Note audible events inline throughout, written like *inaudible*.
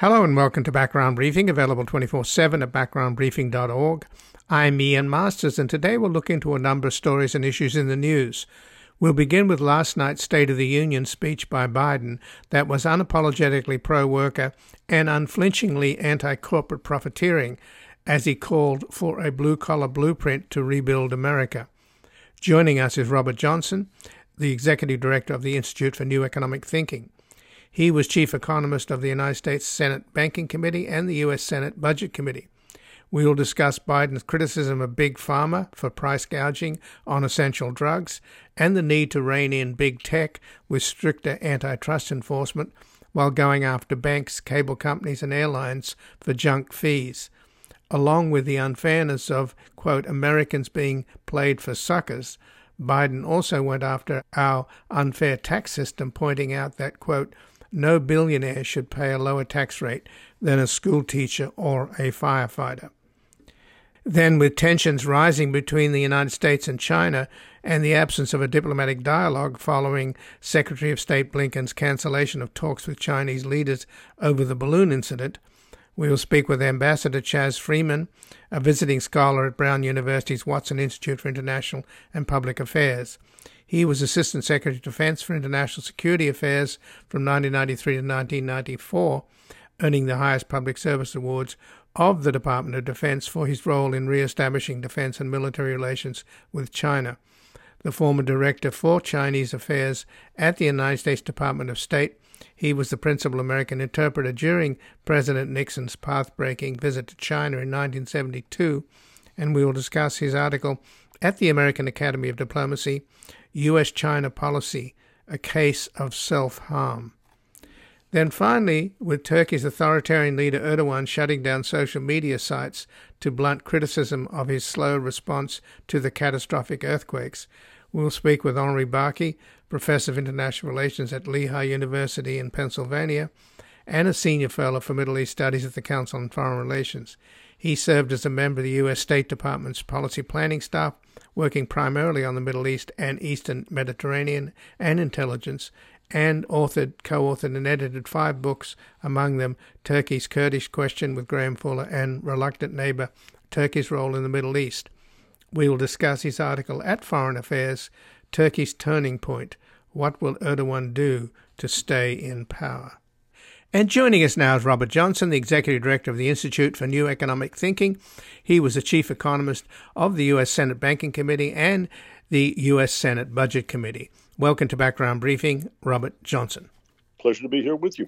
Hello and welcome to Background Briefing, available 24 7 at backgroundbriefing.org. I'm Ian Masters, and today we'll look into a number of stories and issues in the news. We'll begin with last night's State of the Union speech by Biden that was unapologetically pro worker and unflinchingly anti corporate profiteering as he called for a blue collar blueprint to rebuild America. Joining us is Robert Johnson, the Executive Director of the Institute for New Economic Thinking. He was chief economist of the United States Senate Banking Committee and the U.S. Senate Budget Committee. We will discuss Biden's criticism of Big Pharma for price gouging on essential drugs and the need to rein in big tech with stricter antitrust enforcement while going after banks, cable companies, and airlines for junk fees, along with the unfairness of, quote, Americans being played for suckers. Biden also went after our unfair tax system, pointing out that, quote, no billionaire should pay a lower tax rate than a schoolteacher or a firefighter. Then, with tensions rising between the United States and China and the absence of a diplomatic dialogue following Secretary of State Blinken's cancellation of talks with Chinese leaders over the balloon incident, we will speak with Ambassador Chas Freeman, a visiting scholar at Brown University's Watson Institute for International and Public Affairs. He was Assistant Secretary of Defense for International Security Affairs from 1993 to 1994, earning the highest public service awards of the Department of Defense for his role in re-establishing defense and military relations with China. The former director for Chinese affairs at the United States Department of State, he was the principal American interpreter during President Nixon's path-breaking visit to China in 1972, and we will discuss his article at the American Academy of Diplomacy US China policy, a case of self harm. Then finally, with Turkey's authoritarian leader Erdogan shutting down social media sites to blunt criticism of his slow response to the catastrophic earthquakes, we'll speak with Henri Barkey, professor of international relations at Lehigh University in Pennsylvania, and a senior fellow for Middle East Studies at the Council on Foreign Relations. He served as a member of the U.S. State Department's policy planning staff working primarily on the Middle East and Eastern Mediterranean and intelligence, and authored, co-authored and edited five books, among them Turkey's Kurdish Question with Graham Fuller and Reluctant Neighbor, Turkey's Role in the Middle East. We will discuss his article at Foreign Affairs, Turkey's Turning Point, What Will Erdogan Do to Stay in Power? And joining us now is Robert Johnson, the Executive Director of the Institute for New Economic Thinking. He was the Chief Economist of the U.S. Senate Banking Committee and the U.S. Senate Budget Committee. Welcome to Background Briefing, Robert Johnson. Pleasure to be here with you.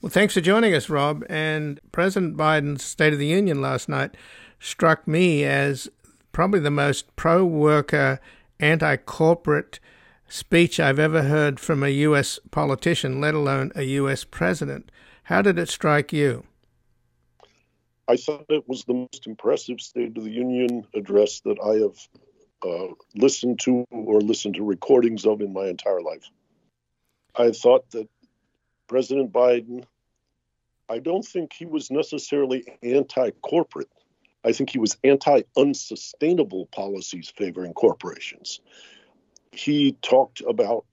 Well, thanks for joining us, Rob. And President Biden's State of the Union last night struck me as probably the most pro worker, anti corporate speech I've ever heard from a U.S. politician, let alone a U.S. president. How did it strike you? I thought it was the most impressive State of the Union address that I have uh, listened to or listened to recordings of in my entire life. I thought that President Biden, I don't think he was necessarily anti corporate. I think he was anti unsustainable policies favoring corporations he talked about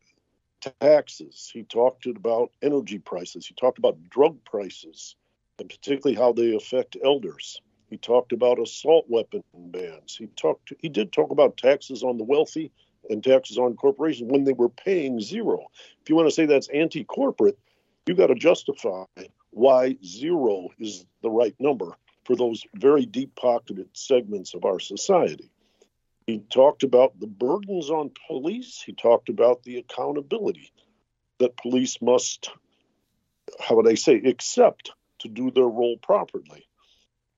taxes. He talked about energy prices. He talked about drug prices, and particularly how they affect elders. He talked about assault weapon bans. He talked. He did talk about taxes on the wealthy and taxes on corporations when they were paying zero. If you want to say that's anti-corporate, you got to justify why zero is the right number for those very deep-pocketed segments of our society. He talked about the burdens on police. He talked about the accountability that police must, how would I say, accept to do their role properly.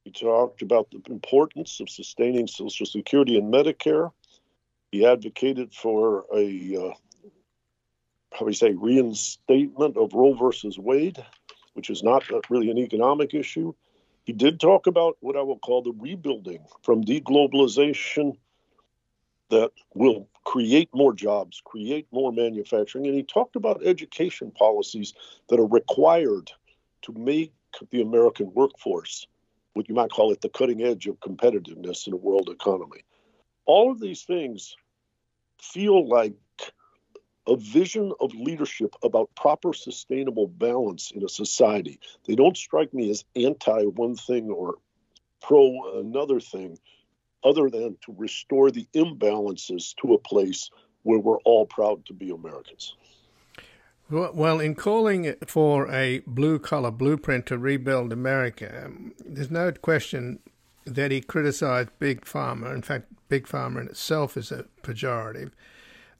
He talked about the importance of sustaining Social Security and Medicare. He advocated for a, uh, how do we say, reinstatement of Roe versus Wade, which is not really an economic issue. He did talk about what I will call the rebuilding from deglobalization that will create more jobs, create more manufacturing. And he talked about education policies that are required to make the American workforce what you might call it the cutting edge of competitiveness in a world economy. All of these things feel like a vision of leadership about proper sustainable balance in a society. They don't strike me as anti one thing or pro another thing, other than to restore the imbalances to a place where we're all proud to be Americans. Well, in calling for a blue collar blueprint to rebuild America, um, there's no question that he criticized Big Pharma. In fact, Big Pharma in itself is a pejorative.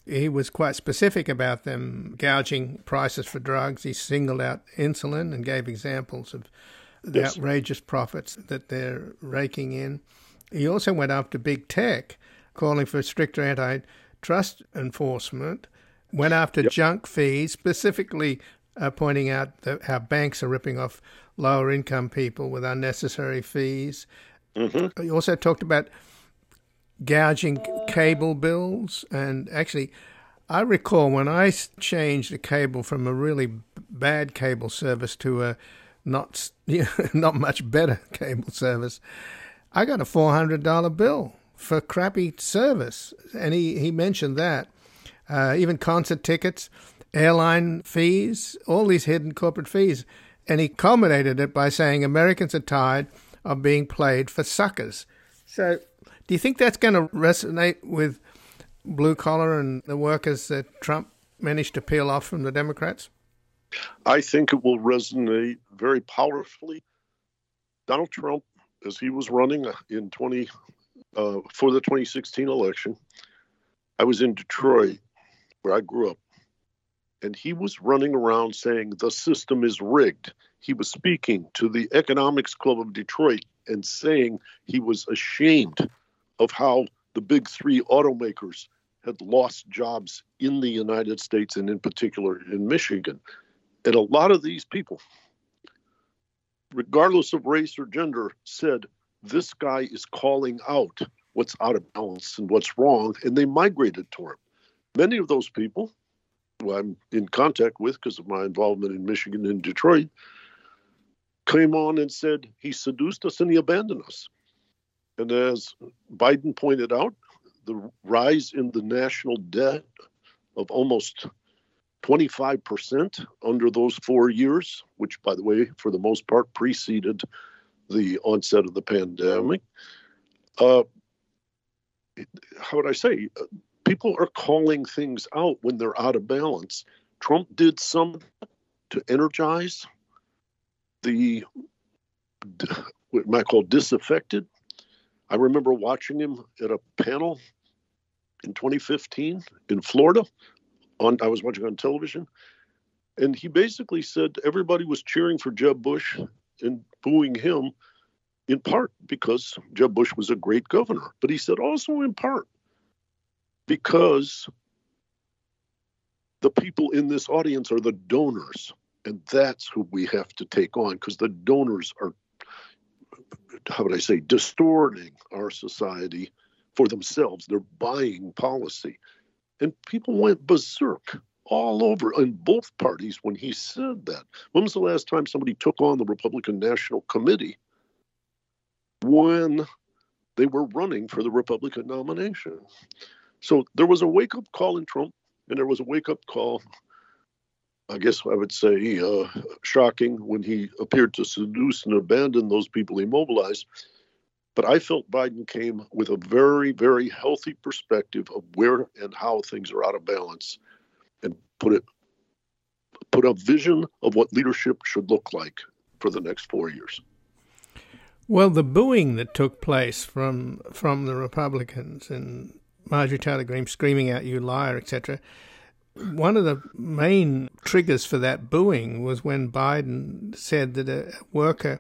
He was quite specific about them gouging prices for drugs. He singled out insulin and gave examples of the yes. outrageous profits that they're raking in. He also went after big tech, calling for stricter antitrust enforcement went after yep. junk fees, specifically uh, pointing out the, how banks are ripping off lower income people with unnecessary fees. Mm-hmm. He also talked about gouging cable bills. And actually, I recall when I changed a cable from a really bad cable service to a not you *laughs* know, not much better cable service, I got a four hundred dollar bill for crappy service, and he he mentioned that uh, even concert tickets, airline fees, all these hidden corporate fees. And he culminated it by saying Americans are tired of being played for suckers. So, do you think that's going to resonate with blue collar and the workers that Trump managed to peel off from the Democrats? I think it will resonate very powerfully. Donald Trump, as he was running in 20 uh, for the 2016 election, I was in Detroit where I grew up, and he was running around saying the system is rigged. He was speaking to the Economics Club of Detroit and saying he was ashamed of how the big three automakers had lost jobs in the United States and in particular in Michigan. And a lot of these people, regardless of race or gender, said this guy is calling out what's out of balance and what's wrong, and they migrated toward him. Many of those people, who I'm in contact with because of my involvement in Michigan and Detroit, came on and said he seduced us and he abandoned us. And as Biden pointed out, the rise in the national debt of almost 25% under those four years, which, by the way, for the most part, preceded the onset of the pandemic. Uh, how would I say? people are calling things out when they're out of balance. Trump did some to energize the what might call disaffected. I remember watching him at a panel in 2015 in Florida. On I was watching on television, and he basically said everybody was cheering for Jeb Bush and booing him, in part because Jeb Bush was a great governor. But he said also in part because the people in this audience are the donors and that's who we have to take on because the donors are how would i say distorting our society for themselves they're buying policy and people went berserk all over in both parties when he said that when was the last time somebody took on the republican national committee when they were running for the republican nomination so there was a wake up call in Trump, and there was a wake up call, I guess I would say, uh, shocking when he appeared to seduce and abandon those people he mobilized. But I felt Biden came with a very, very healthy perspective of where and how things are out of balance and put it put a vision of what leadership should look like for the next four years. Well, the booing that took place from from the Republicans and Marjorie Taylor Greene screaming out, you liar, etc. One of the main triggers for that booing was when Biden said that a worker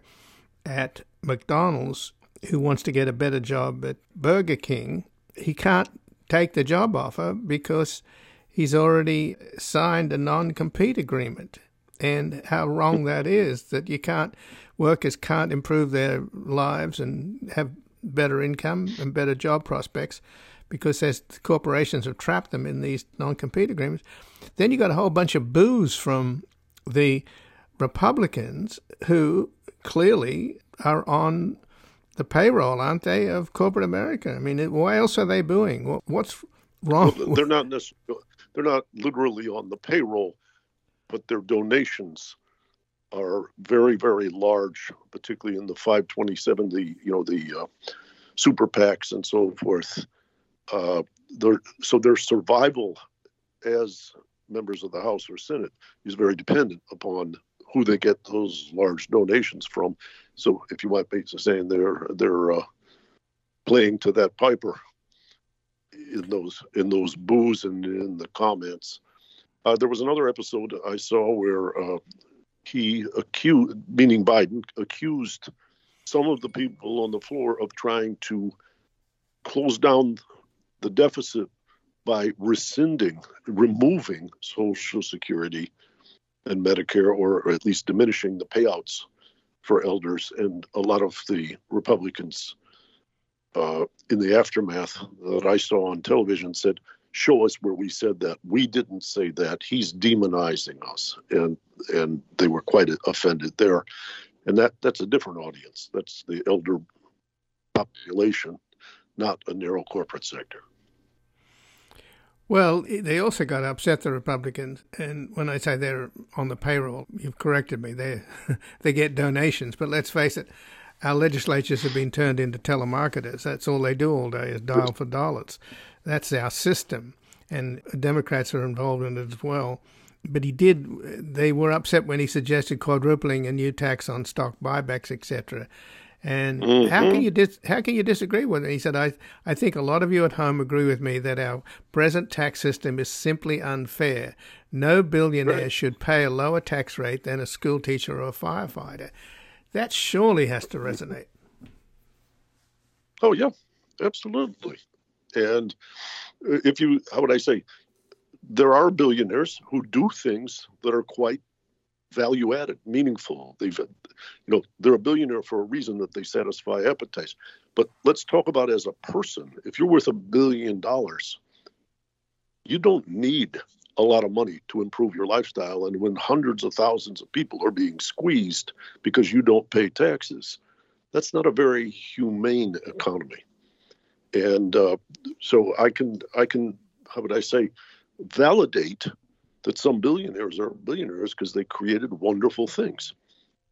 at McDonald's who wants to get a better job at Burger King, he can't take the job offer because he's already signed a non compete agreement. And how wrong that is that you can't, workers can't improve their lives and have better income and better job prospects because as corporations have trapped them in these non-compete agreements. Then you got a whole bunch of boos from the Republicans who clearly are on the payroll, aren't they, of corporate America? I mean, why else are they booing? What's wrong? Well, they're not necessarily. they're not literally on the payroll, but their donations are very, very large, particularly in the 527, the you know the uh, super PACs and so forth. Uh, so their survival as members of the House or Senate is very dependent upon who they get those large donations from. So if you want me to say they're they're uh, playing to that piper in those in those boos and in the comments. Uh, there was another episode I saw where uh, he accused, meaning Biden, accused some of the people on the floor of trying to close down the deficit by rescinding, removing Social Security and Medicare, or at least diminishing the payouts for elders. And a lot of the Republicans uh, in the aftermath that I saw on television said, show us where we said that. We didn't say that. He's demonizing us. And and they were quite offended there. And that that's a different audience. That's the elder population, not a narrow corporate sector. Well, they also got upset the Republicans, and when I say they're on the payroll, you've corrected me. They *laughs* they get donations, but let's face it, our legislatures have been turned into telemarketers. That's all they do all day is dial for dollars. That's our system, and Democrats are involved in it as well. But he did. They were upset when he suggested quadrupling a new tax on stock buybacks, etc. And mm-hmm. how can you dis- how can you disagree with it? He said, "I I think a lot of you at home agree with me that our present tax system is simply unfair. No billionaire right. should pay a lower tax rate than a school teacher or a firefighter. That surely has to resonate." Oh yeah, absolutely. And if you, how would I say, there are billionaires who do things that are quite value added, meaningful. They've, you know, they're a billionaire for a reason that they satisfy appetites. But let's talk about as a person. If you're worth a billion dollars, you don't need a lot of money to improve your lifestyle. And when hundreds of thousands of people are being squeezed because you don't pay taxes, that's not a very humane economy. And uh, so I can, I can, how would I say, validate that some billionaires are billionaires because they created wonderful things.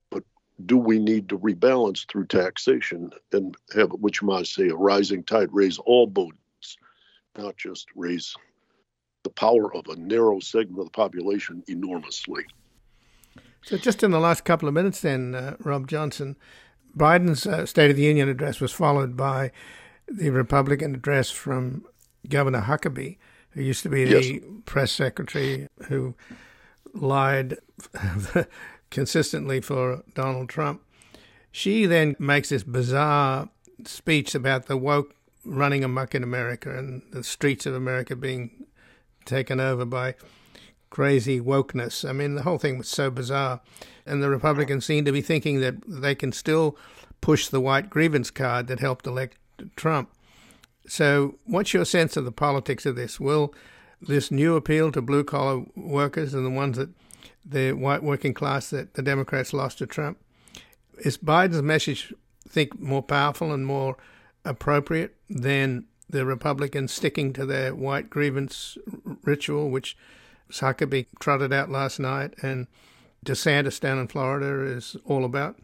But do we need to rebalance through taxation and have, which might say, a rising tide raise all boats, not just raise the power of a narrow segment of the population enormously? So, just in the last couple of minutes, then, uh, Rob Johnson, Biden's uh, State of the Union address was followed by the Republican address from Governor Huckabee who used to be yes. the press secretary who lied *laughs* consistently for Donald Trump. She then makes this bizarre speech about the woke running amok in America and the streets of America being taken over by crazy wokeness. I mean, the whole thing was so bizarre. And the Republicans seem to be thinking that they can still push the white grievance card that helped elect Trump. So, what's your sense of the politics of this? Will this new appeal to blue collar workers and the ones that the white working class that the Democrats lost to Trump, is Biden's message think more powerful and more appropriate than the Republicans sticking to their white grievance ritual, which Huckabee trotted out last night and DeSantis down in Florida is all about?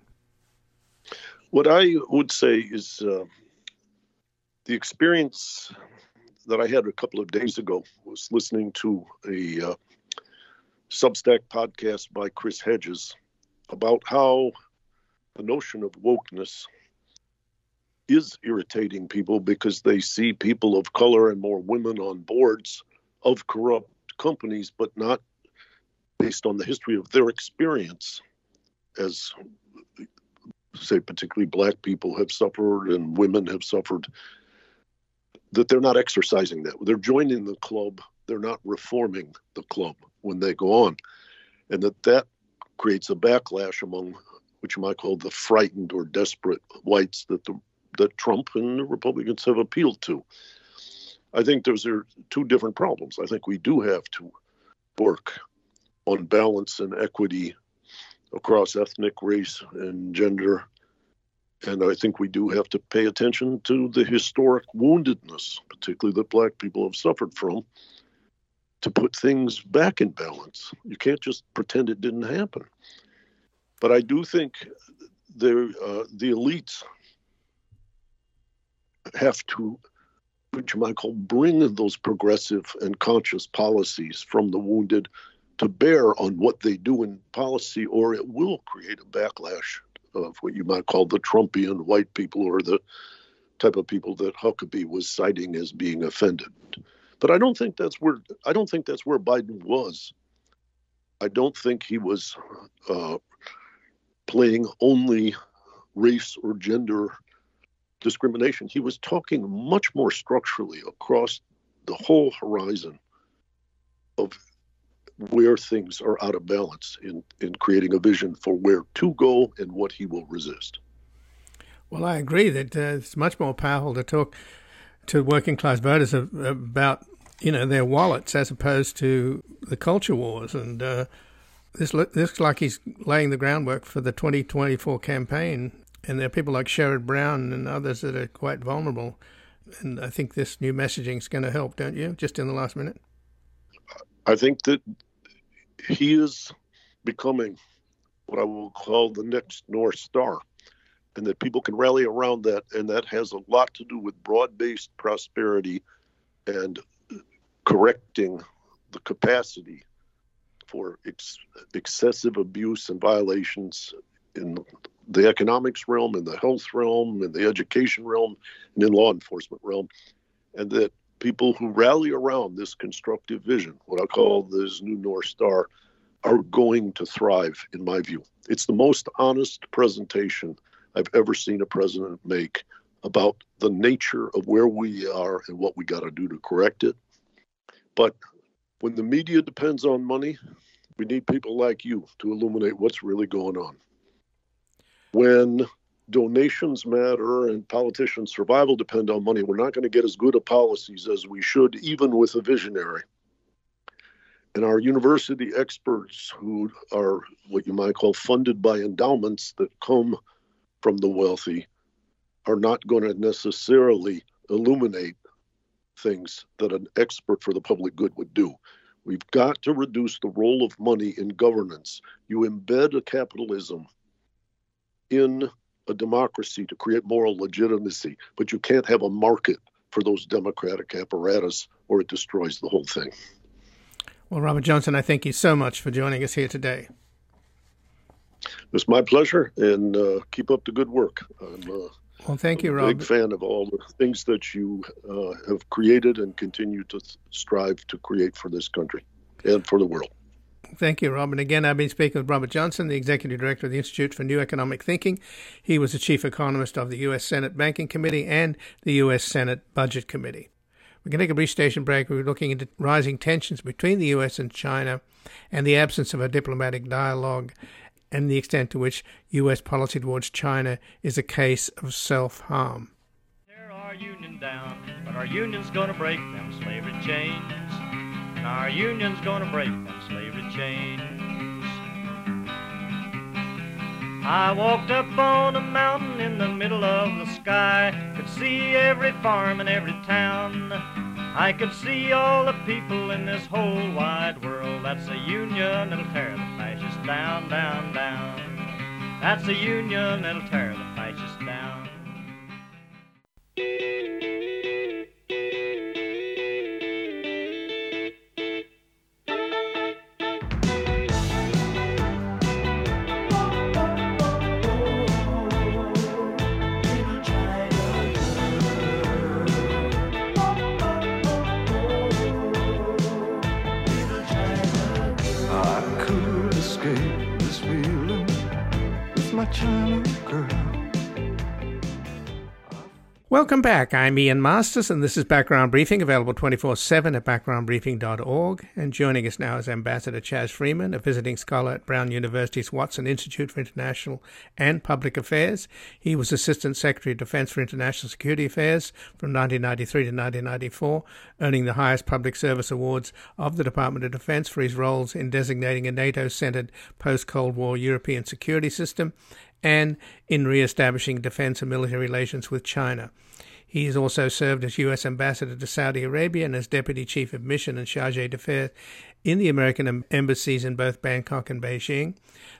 What I would say is uh, the experience that I had a couple of days ago was listening to a uh, Substack podcast by Chris Hedges about how the notion of wokeness is irritating people because they see people of color and more women on boards of corrupt companies, but not based on the history of their experience as say particularly black people have suffered and women have suffered that they're not exercising that. They're joining the club. They're not reforming the club when they go on, and that that creates a backlash among what you might call the frightened or desperate whites that the that Trump and the Republicans have appealed to. I think those are two different problems. I think we do have to work on balance and equity across ethnic, race, and gender and I think we do have to pay attention to the historic woundedness, particularly that black people have suffered from, to put things back in balance. You can't just pretend it didn't happen. But I do think there, uh, the elites have to, which call, bring those progressive and conscious policies from the wounded to bear on what they do in policy, or it will create a backlash of what you might call the Trumpian white people or the type of people that Huckabee was citing as being offended. But I don't think that's where I don't think that's where Biden was. I don't think he was uh, playing only race or gender discrimination. He was talking much more structurally across the whole horizon of where things are out of balance in, in creating a vision for where to go and what he will resist. Well, I agree that uh, it's much more powerful to talk to working class voters about you know their wallets as opposed to the culture wars. And uh, this looks like he's laying the groundwork for the 2024 campaign. And there are people like Sherrod Brown and others that are quite vulnerable. And I think this new messaging is going to help don't you just in the last minute I think that he is becoming what I will call the next North Star and that people can rally around that and that has a lot to do with broad-based prosperity and correcting the capacity for ex- excessive abuse and violations in the economics realm, in the health realm, in the education realm, and in law enforcement realm, and that people who rally around this constructive vision, what I call this new North Star, are going to thrive, in my view. It's the most honest presentation I've ever seen a president make about the nature of where we are and what we got to do to correct it but when the media depends on money, we need people like you to illuminate what's really going on. When donations matter and politicians' survival depend on money, we're not going to get as good a policies as we should, even with a visionary. And our university experts, who are what you might call funded by endowments that come from the wealthy, are not going to necessarily illuminate things that an expert for the public good would do. We've got to reduce the role of money in governance. You embed a capitalism in a democracy to create moral legitimacy, but you can't have a market for those democratic apparatus or it destroys the whole thing. Well, Robert Johnson, I thank you so much for joining us here today. It's my pleasure, and uh, keep up the good work. I'm uh, well, thank you, Rob. Big fan of all the things that you uh, have created and continue to strive to create for this country and for the world. Thank you, Robin. Again, I've been speaking with Robert Johnson, the Executive Director of the Institute for New Economic Thinking. He was the Chief Economist of the U.S. Senate Banking Committee and the U.S. Senate Budget Committee. We can take a brief station break. We're looking into rising tensions between the U.S. and China and the absence of a diplomatic dialogue and the extent to which U.S. policy towards China is a case of self harm. Tear our union down, but our union's gonna break them slavery chains. And our union's gonna break them slavery chains. I walked up on a mountain in the middle of the sky, could see every farm and every town. I could see all the people in this whole wide world. That's a union that'll tear the fascists down, down, down. That's a union that'll tear the Welcome back. I'm Ian Masters, and this is Background Briefing, available 24 7 at backgroundbriefing.org. And joining us now is Ambassador Chas Freeman, a visiting scholar at Brown University's Watson Institute for International and Public Affairs. He was Assistant Secretary of Defense for International Security Affairs from 1993 to 1994, earning the highest public service awards of the Department of Defense for his roles in designating a NATO centered post Cold War European security system and in re establishing defense and military relations with China. He has also served as U.S. ambassador to Saudi Arabia and as deputy chief of mission and charge d'affaires in the American embassies in both Bangkok and Beijing.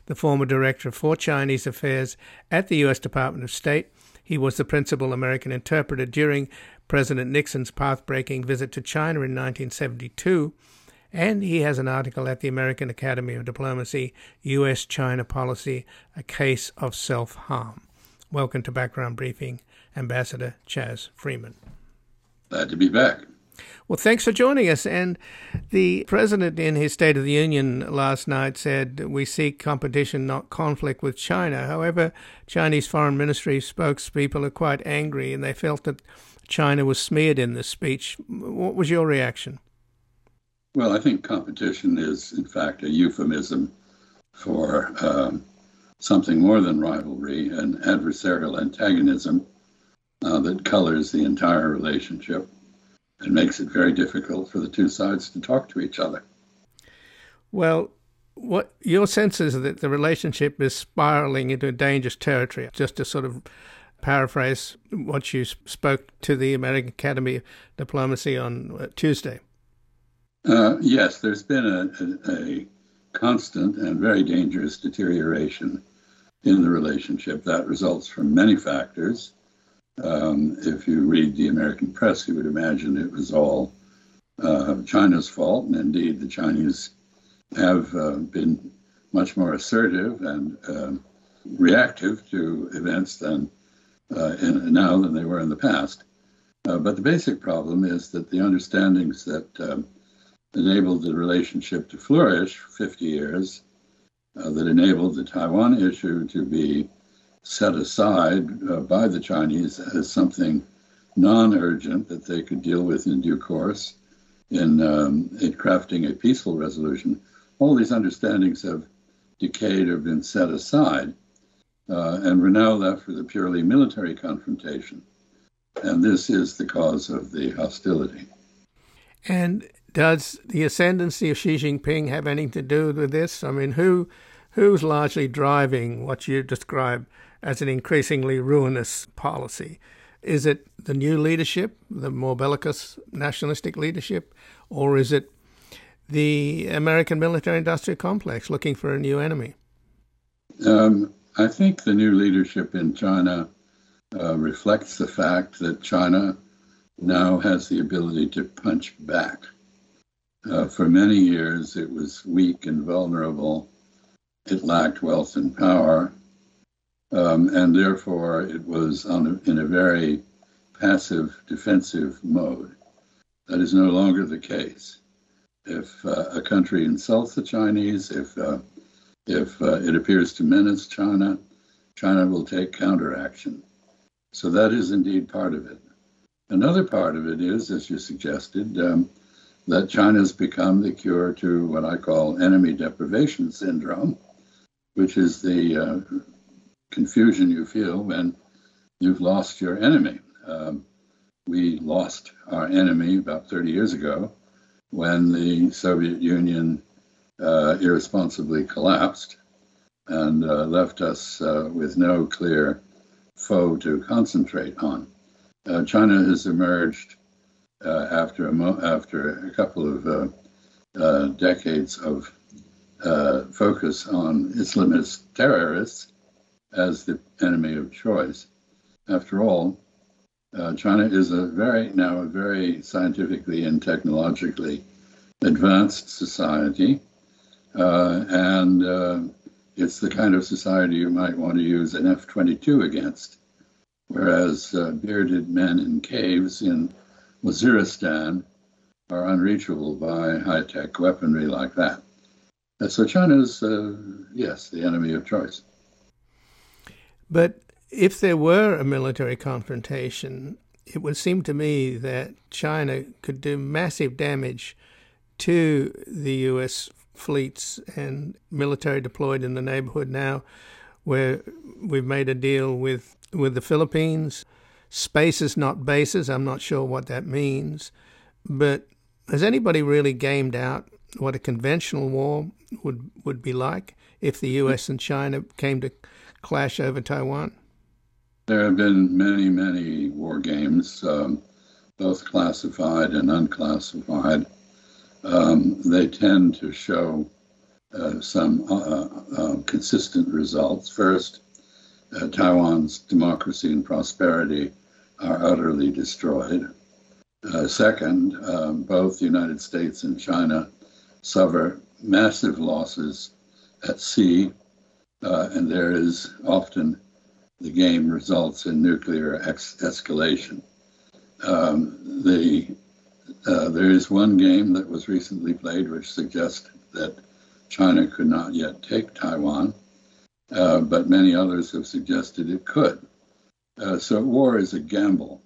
The former director for Chinese affairs at the U.S. Department of State, he was the principal American interpreter during President Nixon's path breaking visit to China in 1972. And he has an article at the American Academy of Diplomacy U.S. China Policy, a Case of Self Harm. Welcome to Background Briefing, Ambassador Chas Freeman. Glad to be back. Well, thanks for joining us. And the president, in his State of the Union last night, said we seek competition, not conflict with China. However, Chinese Foreign Ministry spokespeople are quite angry, and they felt that China was smeared in this speech. What was your reaction? Well, I think competition is, in fact, a euphemism for um, something more than rivalry and adversarial antagonism uh, that colors the entire relationship and makes it very difficult for the two sides to talk to each other. Well, what your sense is that the relationship is spiraling into a dangerous territory. Just to sort of paraphrase what you spoke to the American Academy of Diplomacy on uh, Tuesday. Uh, yes, there's been a, a, a, constant and very dangerous deterioration in the relationship that results from many factors. Um, if you read the American press, you would imagine it was all uh, China's fault, and indeed the Chinese have uh, been much more assertive and uh, reactive to events than uh, in, now than they were in the past. Uh, but the basic problem is that the understandings that um, enabled the relationship to flourish for 50 years, uh, that enabled the Taiwan issue to be set aside uh, by the Chinese as something non urgent that they could deal with in due course in, um, in crafting a peaceful resolution. All these understandings have decayed or been set aside, uh, and we're now left with a purely military confrontation. And this is the cause of the hostility. And does the ascendancy of Xi Jinping have anything to do with this? I mean, who who's largely driving what you describe as an increasingly ruinous policy? Is it the new leadership, the more bellicose nationalistic leadership, or is it the American military industrial complex looking for a new enemy? Um, I think the new leadership in China uh, reflects the fact that China now has the ability to punch back. Uh, for many years, it was weak and vulnerable. It lacked wealth and power. Um, and therefore, it was a, in a very passive defensive mode. That is no longer the case. If uh, a country insults the Chinese, if, uh, if uh, it appears to menace China, China will take counteraction. So that is indeed part of it. Another part of it is, as you suggested, um, that China's become the cure to what I call enemy deprivation syndrome, which is the uh, confusion you feel when you've lost your enemy. Um, we lost our enemy about 30 years ago when the Soviet Union uh, irresponsibly collapsed and uh, left us uh, with no clear foe to concentrate on. Uh, China has emerged uh, after a mo- after a couple of uh, uh, decades of focus on Islamist terrorists as the enemy of choice. After all, uh, China is a very now a very scientifically and technologically advanced society, uh, and uh, it's the kind of society you might want to use an F-22 against. Whereas bearded men in caves in Waziristan are unreachable by high tech weaponry like that. And so China is, uh, yes, the enemy of choice. But if there were a military confrontation, it would seem to me that China could do massive damage to the U.S. fleets and military deployed in the neighborhood now, where we've made a deal with, with the Philippines Spaces, not bases. I'm not sure what that means. But has anybody really gamed out what a conventional war would, would be like if the U.S. and China came to clash over Taiwan? There have been many, many war games, um, both classified and unclassified. Um, they tend to show uh, some uh, uh, uh consistent results. First, uh, Taiwan's democracy and prosperity are utterly destroyed. Uh, second, um, both the United States and China suffer massive losses at sea, uh, and there is often the game results in nuclear ex- escalation. Um, the, uh, there is one game that was recently played which suggested that China could not yet take Taiwan, uh, but many others have suggested it could. Uh, so war is a gamble.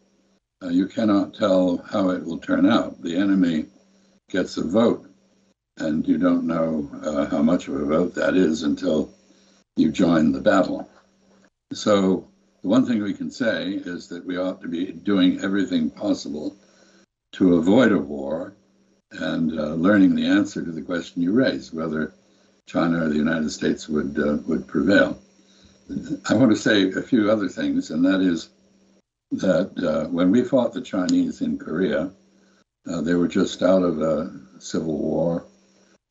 Uh, you cannot tell how it will turn out. The enemy gets a vote, and you don't know uh, how much of a vote that is until you join the battle. So, the one thing we can say is that we ought to be doing everything possible to avoid a war and uh, learning the answer to the question you raised, whether China or the United States would uh, would prevail. I want to say a few other things, and that is that uh, when we fought the Chinese in Korea, uh, they were just out of a civil war.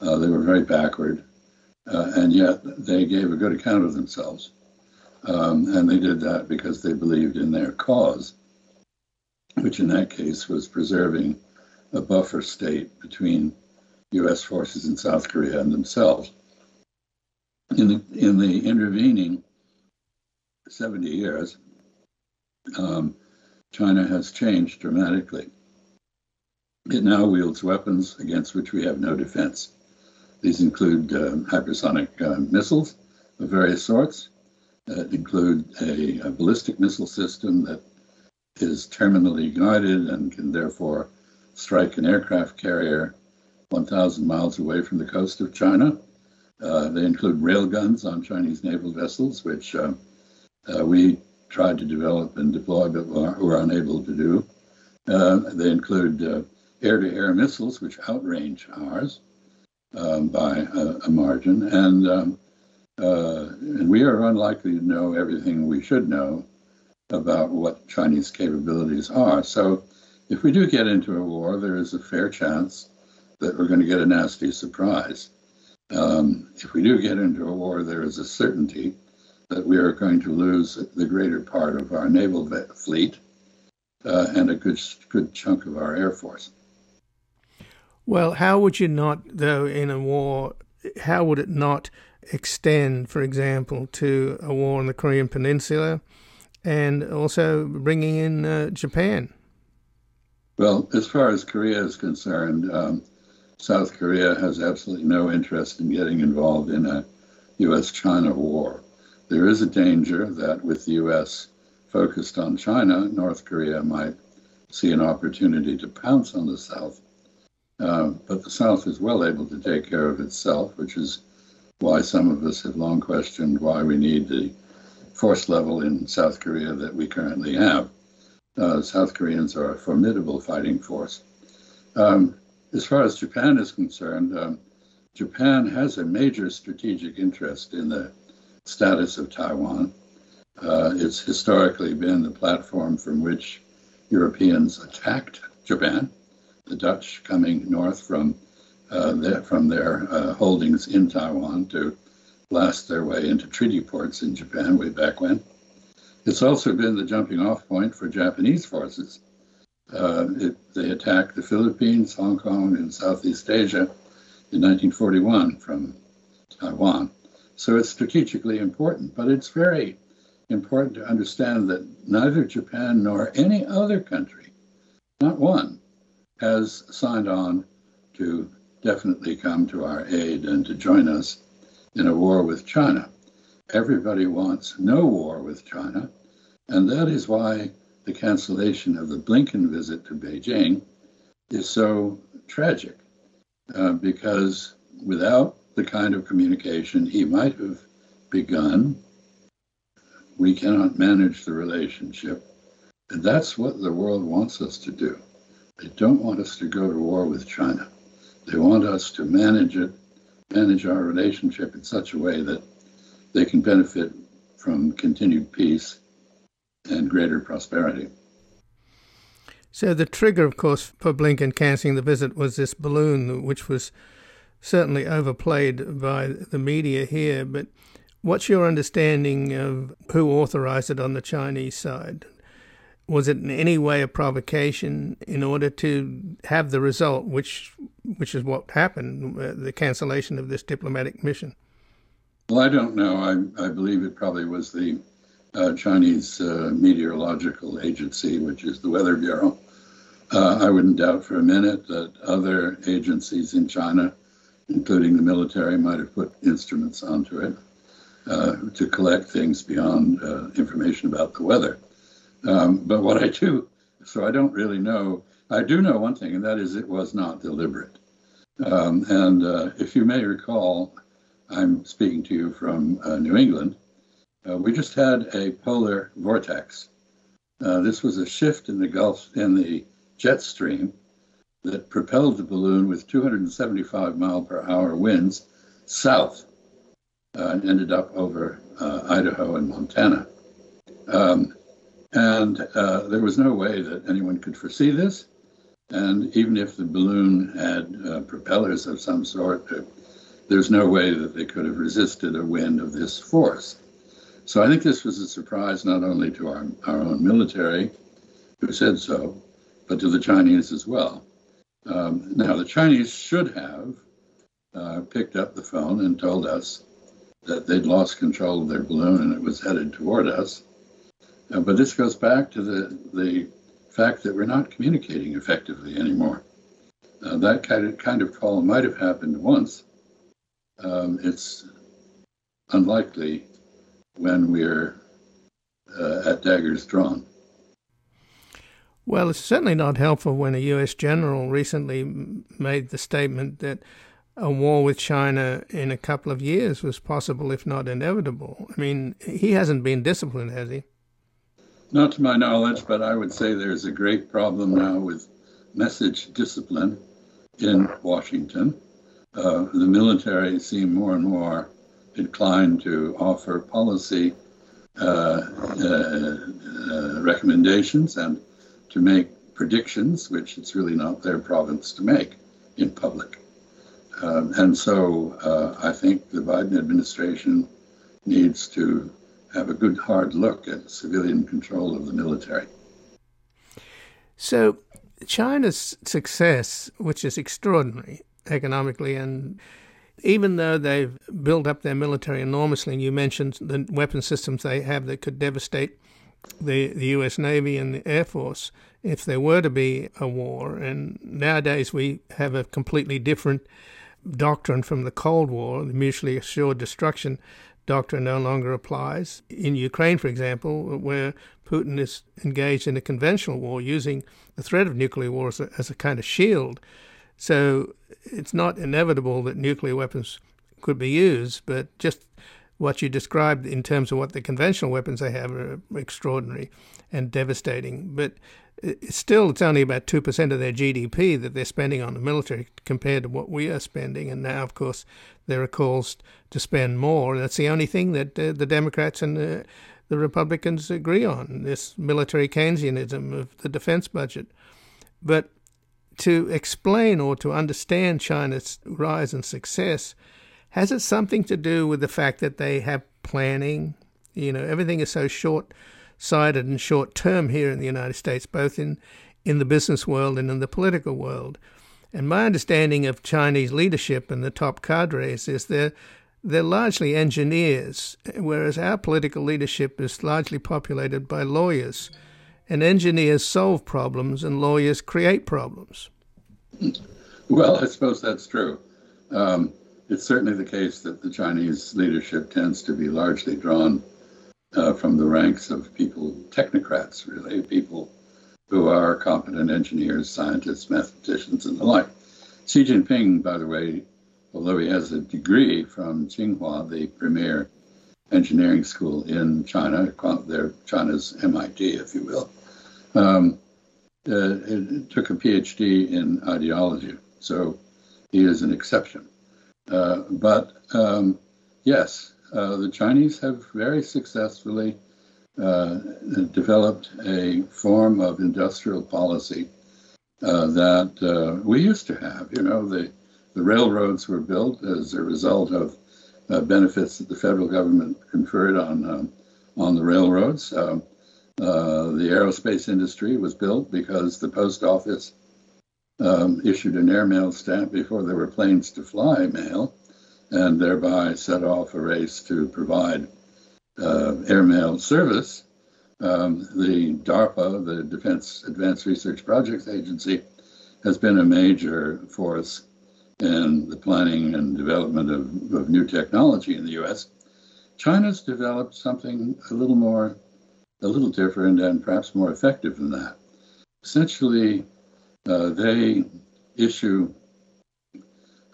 Uh, they were very backward, uh, and yet they gave a good account of themselves. Um, and they did that because they believed in their cause, which in that case was preserving a buffer state between U.S. forces in South Korea and themselves. In the, in the intervening 70 years, um, China has changed dramatically. It now wields weapons against which we have no defense. These include uh, hypersonic uh, missiles of various sorts, that include a, a, ballistic missile system that is terminally guided and can therefore strike an aircraft carrier 1,000 miles away from the coast of China. Uh, they include railguns on Chinese naval vessels, which uh, uh, we tried to develop and deploy but were, unable to do. Uh, they include air to air missiles, which outrange ours um, by a, a, margin. And um, uh, and we are unlikely to know everything we should know about what Chinese capabilities are. So, if we do get into a war, there is a fair chance that we're going to get a nasty surprise. Um, if we do get into a war, there is a certainty that we are going to lose the greater part of our naval fleet uh, and a good good chunk of our air force. Well, how would you not, though, in a war, how would it not extend, for example, to a war on the Korean Peninsula and also bringing in uh, Japan? Well, as far as Korea is concerned, um, South Korea has absolutely no interest in getting involved in a U.S. China war. There is a danger that with the U.S. focused on China, North Korea might see an opportunity to pounce on the South. Uh, but the South is well able to take care of itself, which is why some of us have long questioned why we need the force level in South Korea that we currently have. Uh, South Koreans are a formidable fighting force. Um, as far as Japan is concerned, um, Japan has a major strategic interest in the status of Taiwan. Uh, it's historically been the platform from which Europeans attacked Japan, the Dutch coming north from uh, their, from their uh, holdings in Taiwan to blast their way into treaty ports in Japan way back when. It's also been the jumping off point for Japanese forces. Uh, it, they attacked the Philippines, Hong Kong, and Southeast Asia in 1941 from Taiwan. So it's strategically important, but it's very important to understand that neither Japan nor any other country, not one, has signed on to definitely come to our aid and to join us in a war with China. Everybody wants no war with China, and that is why the cancellation of the Blinken visit to Beijing is so tragic, uh, because without the kind of communication he might have begun. We cannot manage the relationship. And that's what the world wants us to do. They don't want us to go to war with China. They want us to manage it, manage our relationship in such a way that they can benefit from continued peace and greater prosperity. So the trigger, of course, for Blinken cancelling the visit was this balloon, which was certainly overplayed by the media here. But what's your understanding of who authorized it on the Chinese side? Was it in any way a provocation in order to have the result, which which is what happened, uh, the cancellation of this diplomatic mission? Well, I don't know. I, I believe it probably was the uh, Chinese uh, Meteorological Agency, which is the Weather Bureau. Uh, I wouldn't doubt for a minute that other agencies in China, including the military, might have put instruments onto it uh, to collect things beyond uh, information about the weather. Um, but what I do, so I don't really know. I do know one thing, and that is it was not deliberate. Um, and uh, if you may recall, I'm speaking to you from New England uh, we just had a polar vortex. Uh, this was a shift in the Gulf in the jet stream that propelled the balloon with 275 mile per hour winds south uh, and ended up over uh, Idaho and Montana. Um, and uh, there was no way that anyone could foresee this. And even if the balloon had uh, propellers of some sort, there's no way that they could have resisted a wind of this force. So I think this was a surprise not only to our, our own military, who said so, but to the Chinese as well. Um, now, the Chinese should have uh, picked up the phone and told us that they'd lost control of their balloon and it was headed toward us. Uh, but this goes back to the, the fact that we're not communicating effectively anymore. Uh, that kind of, kind of call might have happened once. Um, it's unlikely when we're uh, at daggers drawn. Well, it's certainly not helpful when a U.S. general recently made the statement that a war with China in a couple of years was possible, if not inevitable. I mean, he hasn't been disciplined, has he? Not to my knowledge, but I would say there's a great problem now with message discipline in Washington. Uh, the military seem more and more inclined to offer policy uh, uh, uh, recommendations and to make predictions, which it's really not their province to make in public. Um, and so uh, I think the Biden administration needs to have a good hard look at civilian control of the military. So China's success, which is extraordinary economically and even though they've built up their military enormously, and you mentioned the weapon systems they have that could devastate the, the U.S. Navy and the Air Force if there were to be a war. And nowadays we have a completely different doctrine from the Cold War. The mutually assured destruction doctrine no longer applies. In Ukraine, for example, where Putin is engaged in a conventional war using the threat of nuclear war as a, as a kind of shield so it's not inevitable that nuclear weapons could be used, but just what you described in terms of what the conventional weapons they have are extraordinary and devastating. But still, it's only about 2% of their GDP that they're spending on the military compared to what we are spending. And now, of course, there are calls to spend more. That's the only thing that uh, the Democrats and the, the Republicans agree on this military Keynesianism of the defense budget. But to explain or to understand China's rise and success, has it something to do with the fact that they have planning? You know, everything is so short sighted and short term here in the United States, both in, in the business world and in the political world. And my understanding of Chinese leadership and the top cadres is they're, they're largely engineers, whereas our political leadership is largely populated by lawyers and engineers solve problems and lawyers create problems. Well, I suppose that's true. Um, it's certainly the case that the Chinese leadership tends to be largely drawn uh, from the ranks of people, technocrats, really, people who are competent engineers, scientists, mathematicians, and the like. Xi Jinping, by the way, although he has a degree from Tsinghua, the premier engineering school in China, they're China's MIT, if you will, um, uh, took a PhD in ideology. So he is an exception. Uh, but um, yes, uh, the Chinese have very successfully uh, developed a form of industrial policy uh, that uh, we used to have. You know, the, the railroads were built as a result of benefits that the federal government conferred on um, on the railroads. Um, the aerospace industry was built because the post office um, issued an airmail stamp before there were planes to fly mail, and thereby set off a race to provide uh, airmail service. Um, the DARPA, the Defense Advanced Research Projects Agency, has been a major force in the planning and development of, of new technology in the U.S. China's developed something a little more, a little different, and perhaps more effective than that. Essentially, uh, they issue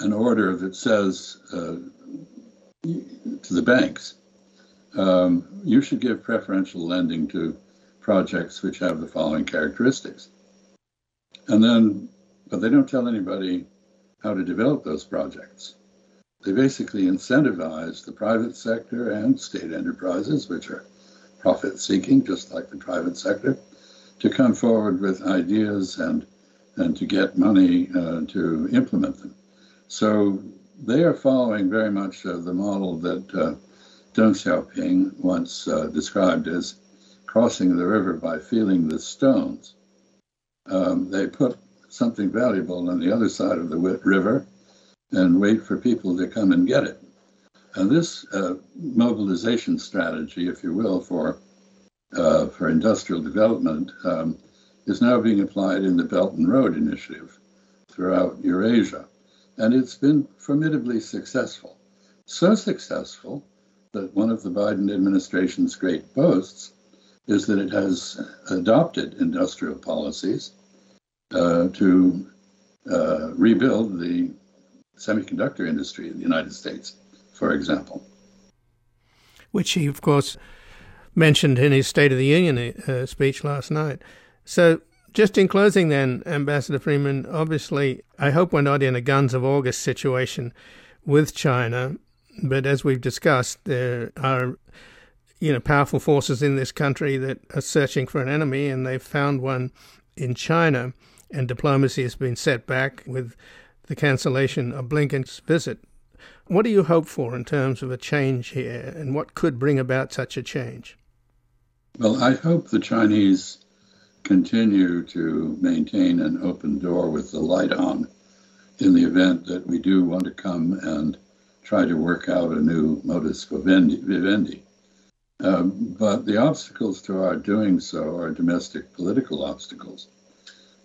an order that says uh, to the banks, um, you should give preferential lending to projects which have the following characteristics. And then, but they don't tell anybody how to develop those projects. They basically incentivize the private sector and state enterprises, which are profit seeking, just like the private sector, to come forward with ideas and, and to get money uh, to implement them. So they are following very much uh, the model that uh, Deng Xiaoping once uh, described as crossing the river by feeling the stones. Um, they put something valuable on the other side of the river and wait for people to come and get it. And this uh, mobilization strategy, if you will, for uh, for industrial development um, is now being applied in the Belt and Road Initiative throughout Eurasia. And it's been formidably successful. So successful that one of the Biden administration's great boasts is that it has adopted industrial policies uh, to uh, rebuild the semiconductor industry in the United States, for example. Which he, of course, mentioned in his State of the Union uh, speech last night. So, just in closing, then, Ambassador Freeman, obviously, I hope we're not in a guns of August situation with China, but as we've discussed, there are you know powerful forces in this country that are searching for an enemy, and they've found one in China, and diplomacy has been set back with the cancellation of Blinken's visit. What do you hope for in terms of a change here, and what could bring about such a change? Well, I hope the Chinese continue to maintain an open door with the light on in the event that we do want to come and try to work out a new modus vivendi. Um, but the obstacles to our doing so are domestic political obstacles.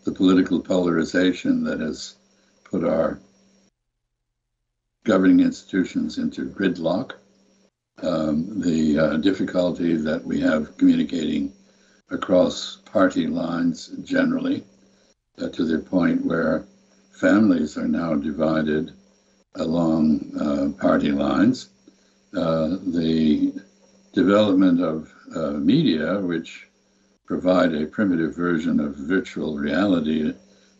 The political polarization that has put our governing institutions into gridlock, um, the uh, difficulty that we have communicating across party lines generally, uh, to the point where families are now divided along uh, party lines. Uh, the development of uh, media, which provide a primitive version of virtual reality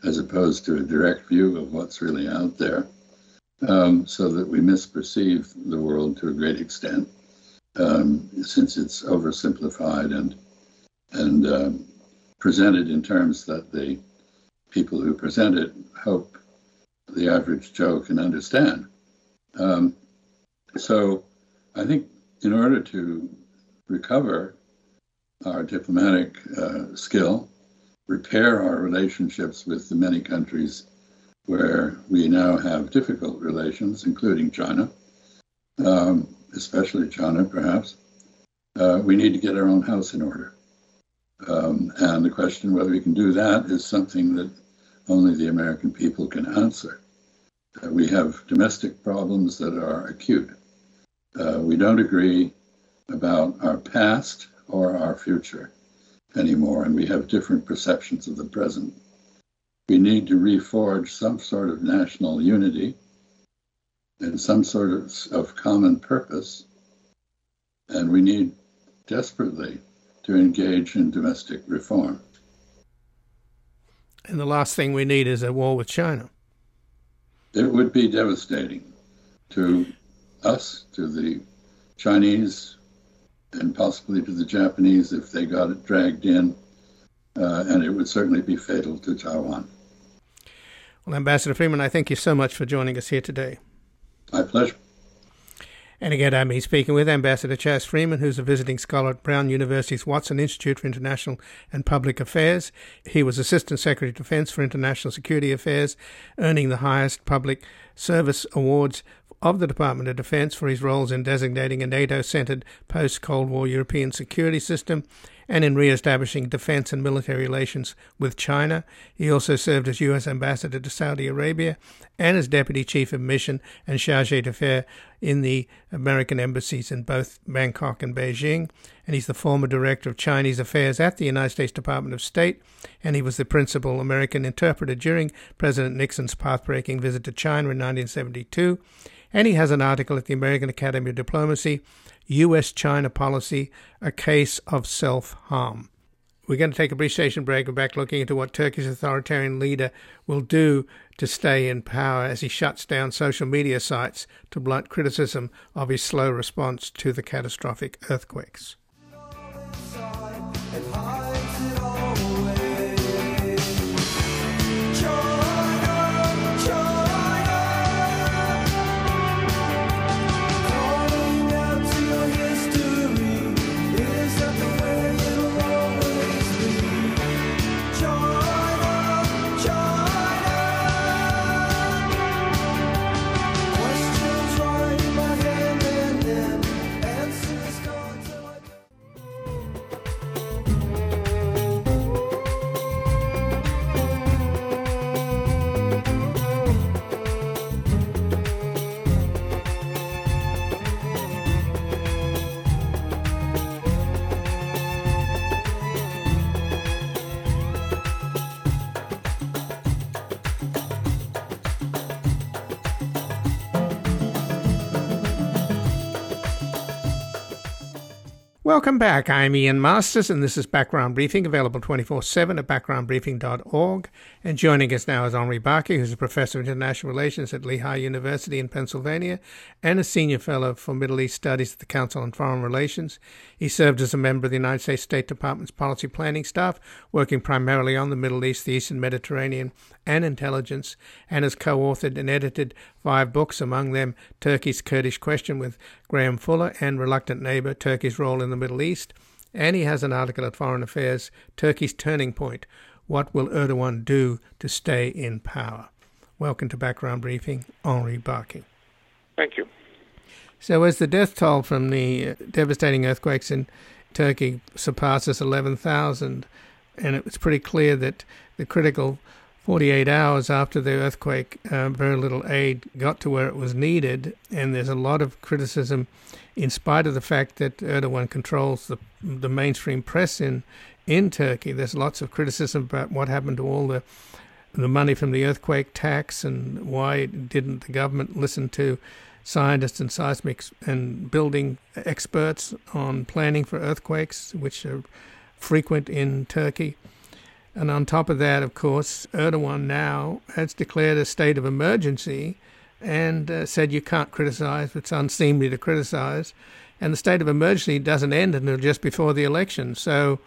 as opposed to a direct view of what's really out there, um, so that we misperceive the world to a great extent, um, since it's oversimplified and and um, presented in terms that the people who present it hope the average Joe can understand. Um, so, I think in order to recover our diplomatic uh, skill repair our relationships with the many countries where we now have difficult relations, including China, um, especially China, perhaps, uh, we need to get our own house in order. Um, and the question whether we can do that is something that only the American people can answer. Uh, we have domestic problems that are acute. Uh, we don't agree about our past or our future anymore, and we have different perceptions of the present. We need to reforge some sort of national unity and some sort of, of common purpose, and we need desperately to engage in domestic reform. And the last thing we need is a war with China. It would be devastating to us, to the Chinese, and possibly to the Japanese if they got it dragged in, uh, and it would certainly be fatal to Taiwan. Well, Ambassador Freeman, I thank you so much for joining us here today. My pleasure. And again, I'm speaking with Ambassador Chas Freeman, who's a visiting scholar at Brown University's Watson Institute for International and Public Affairs. He was Assistant Secretary of Defense for International Security Affairs, earning the highest public service awards of the Department of Defense for his roles in designating a NATO centered post Cold War European security system and in re establishing defense and military relations with China. He also served as U.S. Ambassador to Saudi Arabia and as Deputy Chief of Mission and Charge d'Affaires in the American embassies in both Bangkok and Beijing. And he's the former Director of Chinese Affairs at the United States Department of State, and he was the principal American interpreter during President Nixon's path-breaking visit to China in 1972. And he has an article at the American Academy of Diplomacy U.S. China policy, a case of self harm. We're going to take a brief station break and back looking into what Turkey's authoritarian leader will do to stay in power as he shuts down social media sites to blunt criticism of his slow response to the catastrophic earthquakes. Welcome back. I'm Ian Masters, and this is Background Briefing, available 24 7 at backgroundbriefing.org. And joining us now is Henri Barkey, who's a professor of international relations at Lehigh University in Pennsylvania and a senior fellow for Middle East Studies at the Council on Foreign Relations. He served as a member of the United States State Department's policy planning staff, working primarily on the Middle East, the Eastern Mediterranean, and intelligence, and has co authored and edited five books, among them Turkey's Kurdish Question with Graham Fuller and Reluctant Neighbor Turkey's Role in the Middle East. And he has an article at Foreign Affairs Turkey's Turning Point What Will Erdogan Do to Stay in Power? Welcome to Background Briefing, Henri Barkey. Thank you. So, as the death toll from the uh, devastating earthquakes in Turkey surpasses 11,000, and it was pretty clear that the critical 48 hours after the earthquake, uh, very little aid got to where it was needed, and there's a lot of criticism, in spite of the fact that Erdogan controls the the mainstream press in in Turkey. There's lots of criticism about what happened to all the the money from the earthquake tax and why didn't the government listen to scientists and seismic and building experts on planning for earthquakes, which are frequent in Turkey. And on top of that, of course, Erdogan now has declared a state of emergency and uh, said you can't criticize, it's unseemly to criticize. And the state of emergency doesn't end until just before the election. So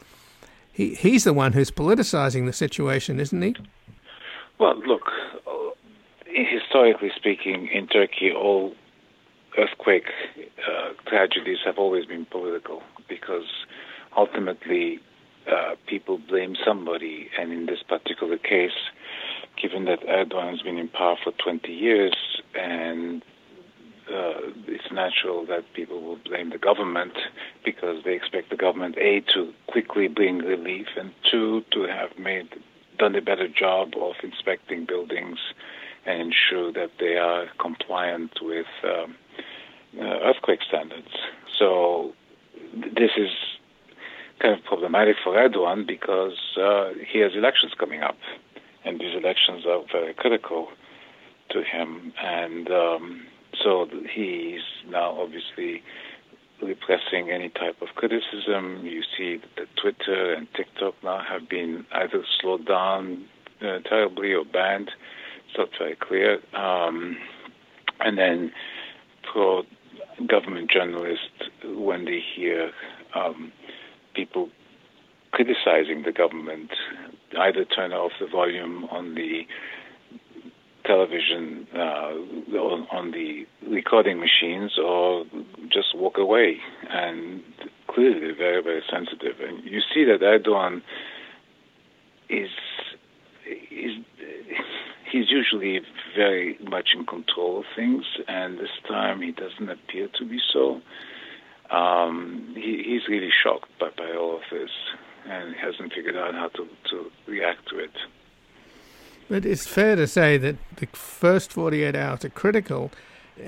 he, he's the one who's politicizing the situation, isn't he? Well, look, historically speaking, in Turkey, all earthquake uh, tragedies have always been political because ultimately uh, people blame somebody, and in this particular case, given that Erdogan has been in power for 20 years, and uh, it's natural that people will blame the government because they expect the government a to quickly bring relief, and two to have made done a better job of inspecting buildings and ensure that they are compliant with um, uh, earthquake standards. So this is kind of problematic for Erdogan because uh, he has elections coming up, and these elections are very critical to him. And um, so he's now obviously repressing any type of criticism. You see that Twitter and TikTok now have been either slowed down uh, terribly or banned. It's not very clear. Um, and then pro government journalists, when they hear um, people criticizing the government either turn off the volume on the television uh, on, the recording machines or just walk away. And clearly, they're very, very sensitive. And you see that Erdogan is is he's usually very much in control of things, and this time he doesn't appear to be so. Um, he, he's really shocked by, by all of this, and hasn't figured out how to, to react to it. But it's fair to say that the first 48 hours are critical,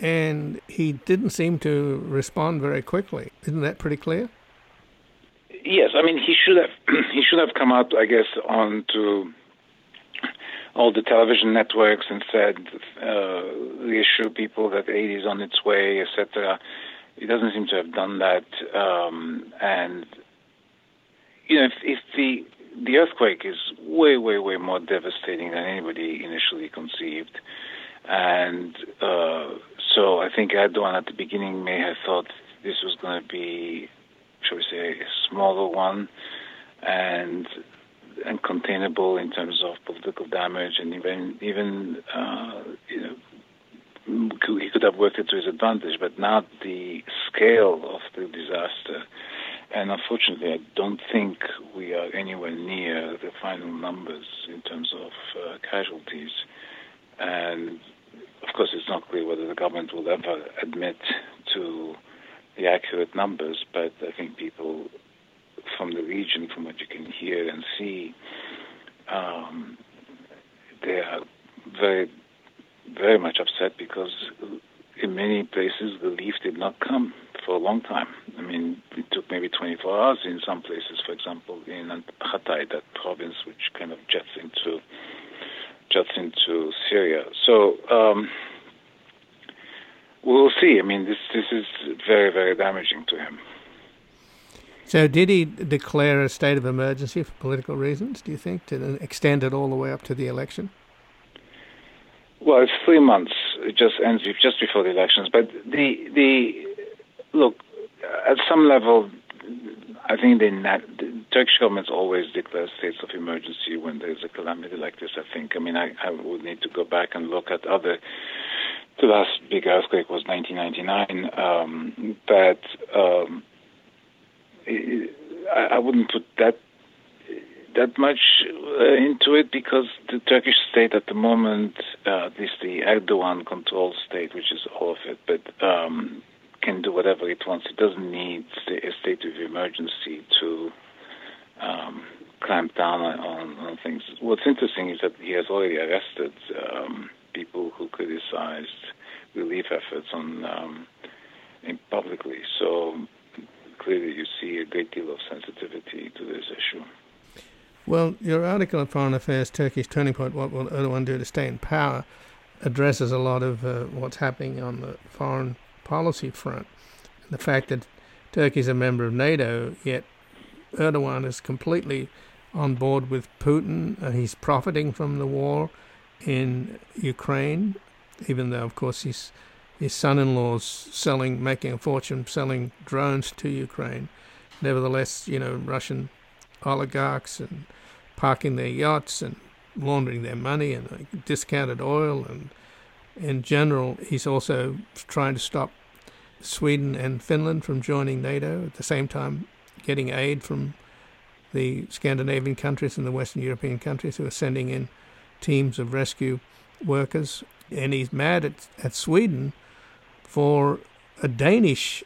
and he didn't seem to respond very quickly. Isn't that pretty clear? Yes, I mean he should have *clears throat* he should have come out, I guess, onto all the television networks and said uh, reassure people that aid is on its way, etc. He doesn't seem to have done that, um, and you know if, if the the earthquake is way, way, way more devastating than anybody initially conceived. And uh, so I think Erdogan at the beginning may have thought this was going to be, shall we say, a smaller one and and containable in terms of political damage and even even uh, you know he could have worked it to his advantage, but not the scale of the disaster and unfortunately, I don't think we are anywhere near the final numbers in terms of uh, casualties. And of course, it's not clear whether the government will ever admit to the accurate numbers, but I think people from the region, from what you can hear and see, um, they are very, very much upset because in many places the leaf did not come for a long time. I mean, it took maybe 24 hours in some places. For example, in Hatay, that province which kind of juts into juts into Syria. So um, we'll see. I mean, this this is very very damaging to him. So, did he declare a state of emergency for political reasons? Do you think to extend it all the way up to the election? Well, it's three months. It just ends just before the elections. But the the look at some level, I think the, the Turkish government always declares states of emergency when there's a calamity like this. I think. I mean, I, I would need to go back and look at other. The last big earthquake was 1999, um, but um, I, I wouldn't put that that much uh, into it because the Turkish state at the moment, uh, at least the Erdogan controlled state, which is all of it, but um, can do whatever it wants. It doesn't need a state of emergency to um, clamp down on, on, things. What's interesting is that he has already arrested um, people who criticized relief efforts on um, publicly. So clearly, you see a great deal of sensitivity to this issue. Well, your article on Foreign Affairs, Turkey's Turning Point, What Will Erdogan Do to Stay in Power, addresses a lot of uh, what's happening on the foreign policy front. The fact that Turkey is a member of NATO, yet Erdogan is completely on board with Putin. Uh, he's profiting from the war in Ukraine, even though, of course, his his son-in-law's selling, making a fortune selling drones to Ukraine. Nevertheless, you know, Russian oligarchs and parking their yachts and laundering their money and uh, discounted oil and in general, he's also trying to stop Sweden and Finland from joining NATO at the same time, getting aid from the Scandinavian countries and the Western European countries who are sending in teams of rescue workers. And he's mad at, at Sweden for a Danish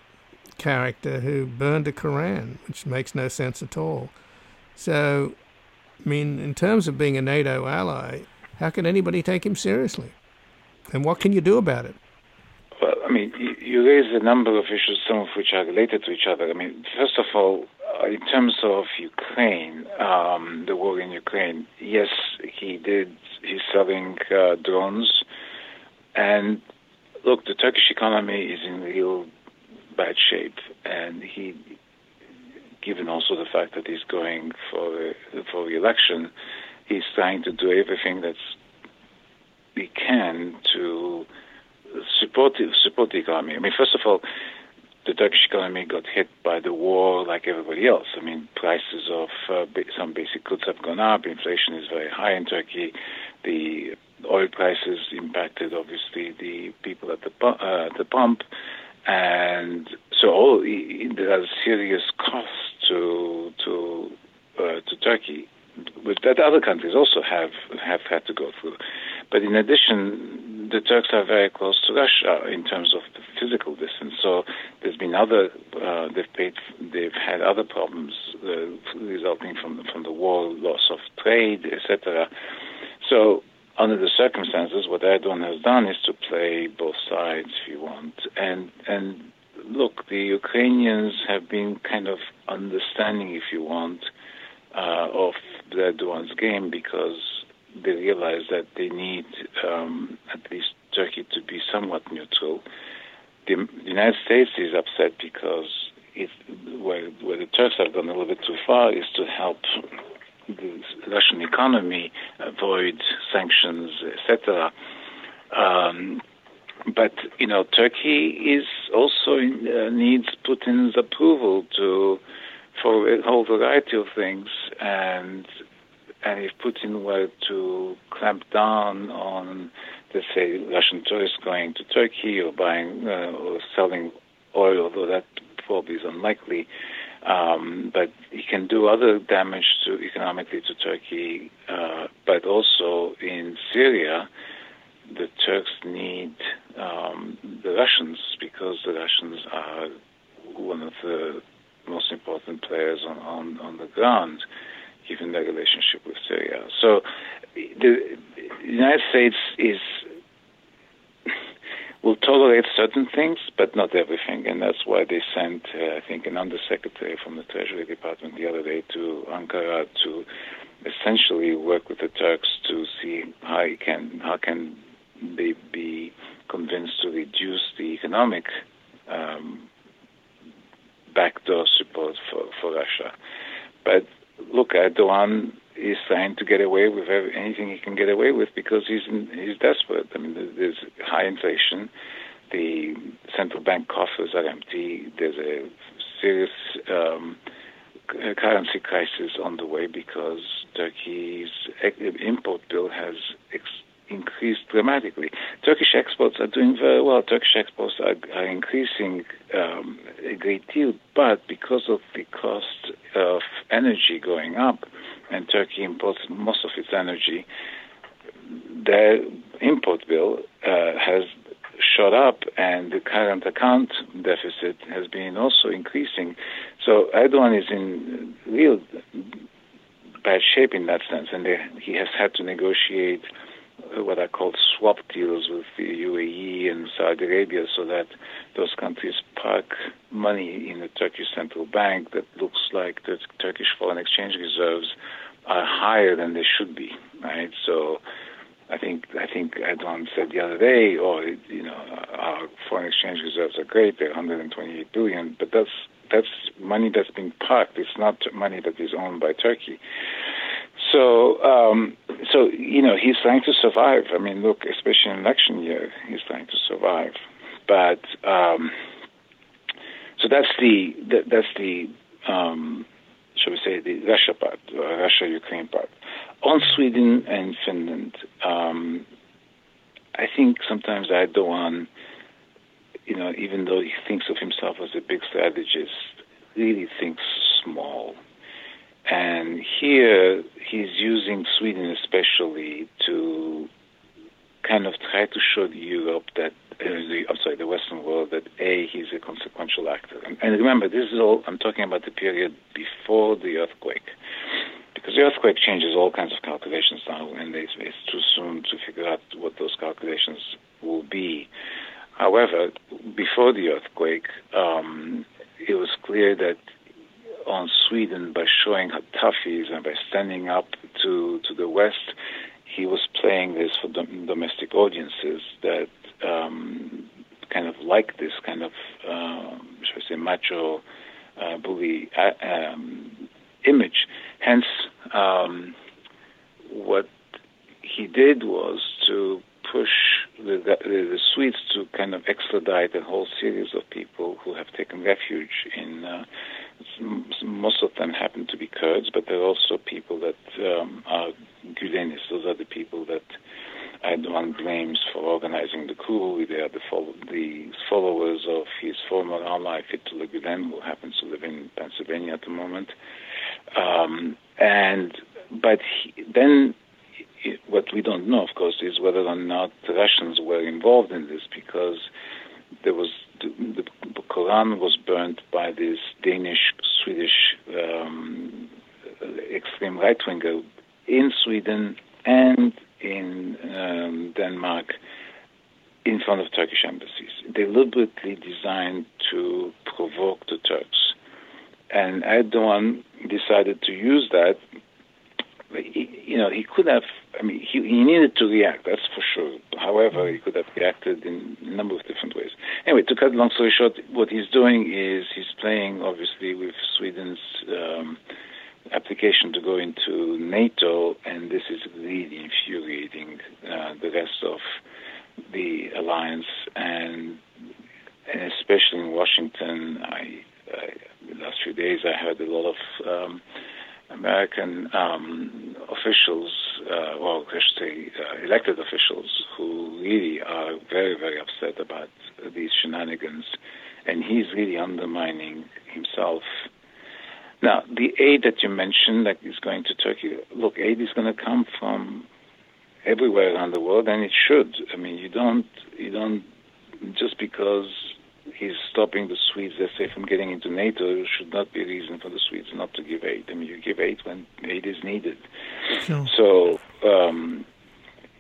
character who burned a Koran, which makes no sense at all. So, I mean, in terms of being a NATO ally, how can anybody take him seriously? And what can you do about it? Well, I mean, you, raise a number of issues, some of which are related to each other. I mean, first of all, uh, in terms of Ukraine, um, the war in Ukraine, yes, he did. He's selling uh, drones, and look, the Turkish economy is in real bad shape, and he, given also the fact that he's going for for re-election, he's trying to do everything that we can to support support the economy. I mean, first of all, the Turkish economy got hit by the war like everybody else. I mean, prices of uh, some basic goods have gone up. Inflation is very high in Turkey. The oil prices impacted, obviously, the people at the, uh, the pump. And so all, there are serious costs to, to, uh, to Turkey but that other countries also have, have had to go through. But in addition, the Turks are very close to Russia in terms of the physical distance. So there's been other uh, they've paid they've had other problems uh, resulting from from the war, loss of trade, etc. So under the circumstances, what Erdogan has done is to play both sides, if you want, and and look, the Ukrainians have been kind of understanding, if you want, uh, of Erdogan's game because they realize that they need um, at least Turkey to be somewhat neutral. The, the United States is upset because it, where, where the Turks have gone a little bit too far is to help the Russian economy avoid sanctions, etc. Um, but you know, Turkey is also uh, needs Putin's approval to for a whole variety of things, and and if Putin were to clamp down on, let's say, Russian tourists going to Turkey or buying uh, or selling oil, although that probably is unlikely, um, but he can do other damage to economically to Turkey, uh, but also in Syria, the Turks need um, the Russians because the Russians are one of the most important players on, on, on the ground given their relationship with Syria. So the United States is will tolerate certain things, but not everything, and that's why they sent, uh, I think, an undersecretary from the Treasury Department the other day to Ankara to essentially work with the Turks to see how can how can they be convinced to reduce the economic um, backdoor support for, for Russia. But look, Erdogan is trying to get away with anything he can get away with because he's in, he's desperate. I mean, there's high inflation, the central bank coffers are empty. There's a serious um, currency crisis on the way because Turkey's import bill has ex- increased dramatically. Turkish exports are doing very well. Turkish exports are, are increasing um, a great deal, but because of the cost of energy going up, and Turkey imports most of its energy, their import bill uh, has shot up, and the current account deficit has been also increasing. So Erdogan is in real bad shape in that sense, and they, he has had to negotiate Uh, what are called swap deals with the UAE and Saudi Arabia so that those countries park money in the Turkish central bank that looks like the Turkish foreign exchange reserves are higher than they should be, right? So I think I think Erdogan said the other day, oh, you know, our foreign exchange reserves are great; they're 128 billion, but that's that's money that's being parked. It's not money that is owned by Turkey. So, um, so you know, he's trying to survive. I mean, look, especially in election year, he's trying to survive. But um, so that's the that, that's the um, shall we say the Russia part, uh, Russia-Ukraine part. On Sweden and Finland, um, I think sometimes Erdogan, you know, even though he thinks of himself as a big strategist, really thinks small. And here he's using Sweden especially to kind of try to show Europe that, uh, the, I'm sorry, the Western world that A, he's a consequential actor. And, and remember, this is all, I'm talking about the period before the earthquake. Because the earthquake changes all kinds of calculations now, and it's, it's too soon to figure out what those calculations will be. However, before the earthquake, um, it was clear that on Sweden by showing how tough he is and by standing up to, to the West, he was playing this for dom- domestic audiences that um, kind of like this kind of, um, should I say, macho uh, bully uh, um, image. Hence, um, what he did was to push the, the, the Swedes to kind of extradite a whole series of people who have taken refuge in. Uh, most of them happen to be Kurds, but there are also people that um, are Gülenists. Those are the people that Erdogan blames for organizing the coup. They are the, the followers of his former ally Fethullah Gülen, who happens to live in Pennsylvania at the moment. Um, and but he, then what we don't know, of course, is whether or not the Russians were involved in this because there was the, the Quran was burnt by this Danish Swedish um, extreme right winger in Sweden and in um, Denmark in front of Turkish embassies, deliberately designed to provoke the Turks. And Erdogan decided to use that you know, he could have. I mean, he, he needed to react. That's for sure. However, he could have reacted in a number of different ways. Anyway, to cut long story short, what he's doing is he's playing obviously with Sweden's um, application to go into NATO, and this is really infuriating uh, the rest of the alliance, and, and especially in Washington. I, I, the last few days, I heard a lot of. Um, American um, officials, uh, well, I should say uh, elected officials, who really are very, very upset about these shenanigans, and he's really undermining himself. Now, the aid that you mentioned that is going to Turkey, look, aid is going to come from everywhere around the world, and it should. I mean, you don't, you don't, just because he's stopping the Swedes, let's say, from getting into NATO should not be a reason for the Swedes not to give aid. I mean, you give aid when aid is needed. Sure. So. Um,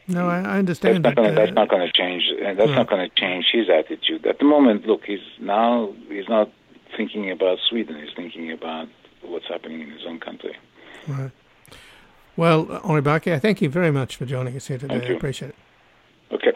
no, I, I understand. That's not, gonna, uh, to change, and that's not going to change his attitude. At the moment, look, he's now he's not thinking about Sweden. He's thinking about what's happening in his own country. Right. Well, Henri Barkey, I thank you very much for joining us here today. I appreciate it. Okay.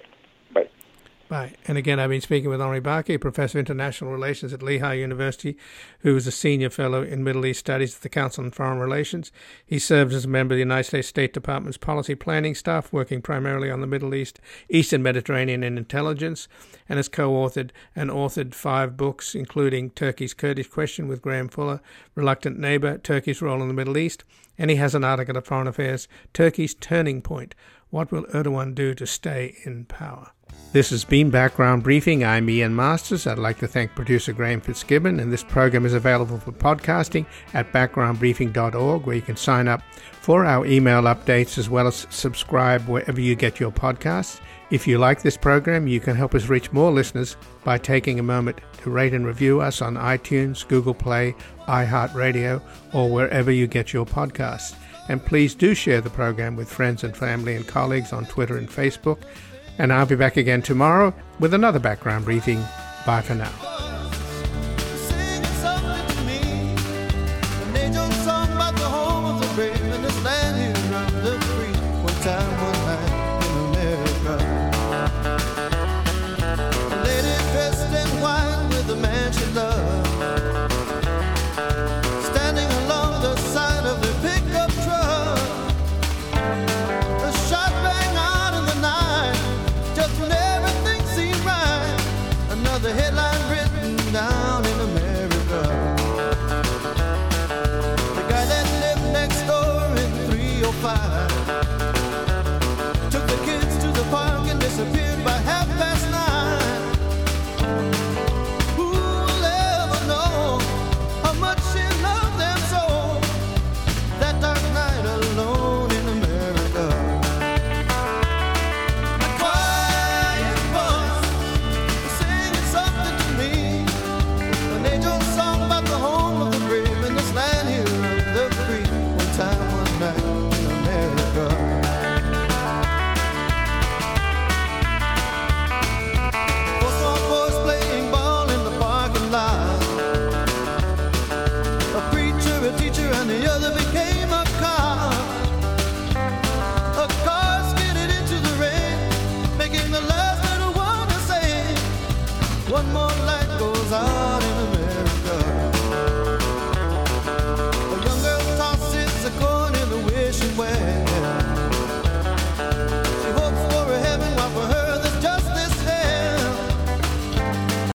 And again, I've been speaking with Henri Barkey, Professor of International Relations at Lehigh University, who is a Senior Fellow in Middle East Studies at the Council on Foreign Relations. He serves as a member of the United States State Department's policy planning staff, working primarily on the Middle East, Eastern Mediterranean, and intelligence, and has co authored and authored five books, including Turkey's Kurdish Question with Graham Fuller, Reluctant Neighbor, Turkey's Role in the Middle East, and he has an article at Foreign Affairs, Turkey's Turning Point What Will Erdogan Do to Stay in Power? This has been Background Briefing. I'm Ian Masters. I'd like to thank producer Graham Fitzgibbon, and this program is available for podcasting at backgroundbriefing.org, where you can sign up for our email updates as well as subscribe wherever you get your podcasts. If you like this program, you can help us reach more listeners by taking a moment to rate and review us on iTunes, Google Play, iHeartRadio, or wherever you get your podcasts. And please do share the program with friends and family and colleagues on Twitter and Facebook. And I'll be back again tomorrow with another background briefing. Bye for now.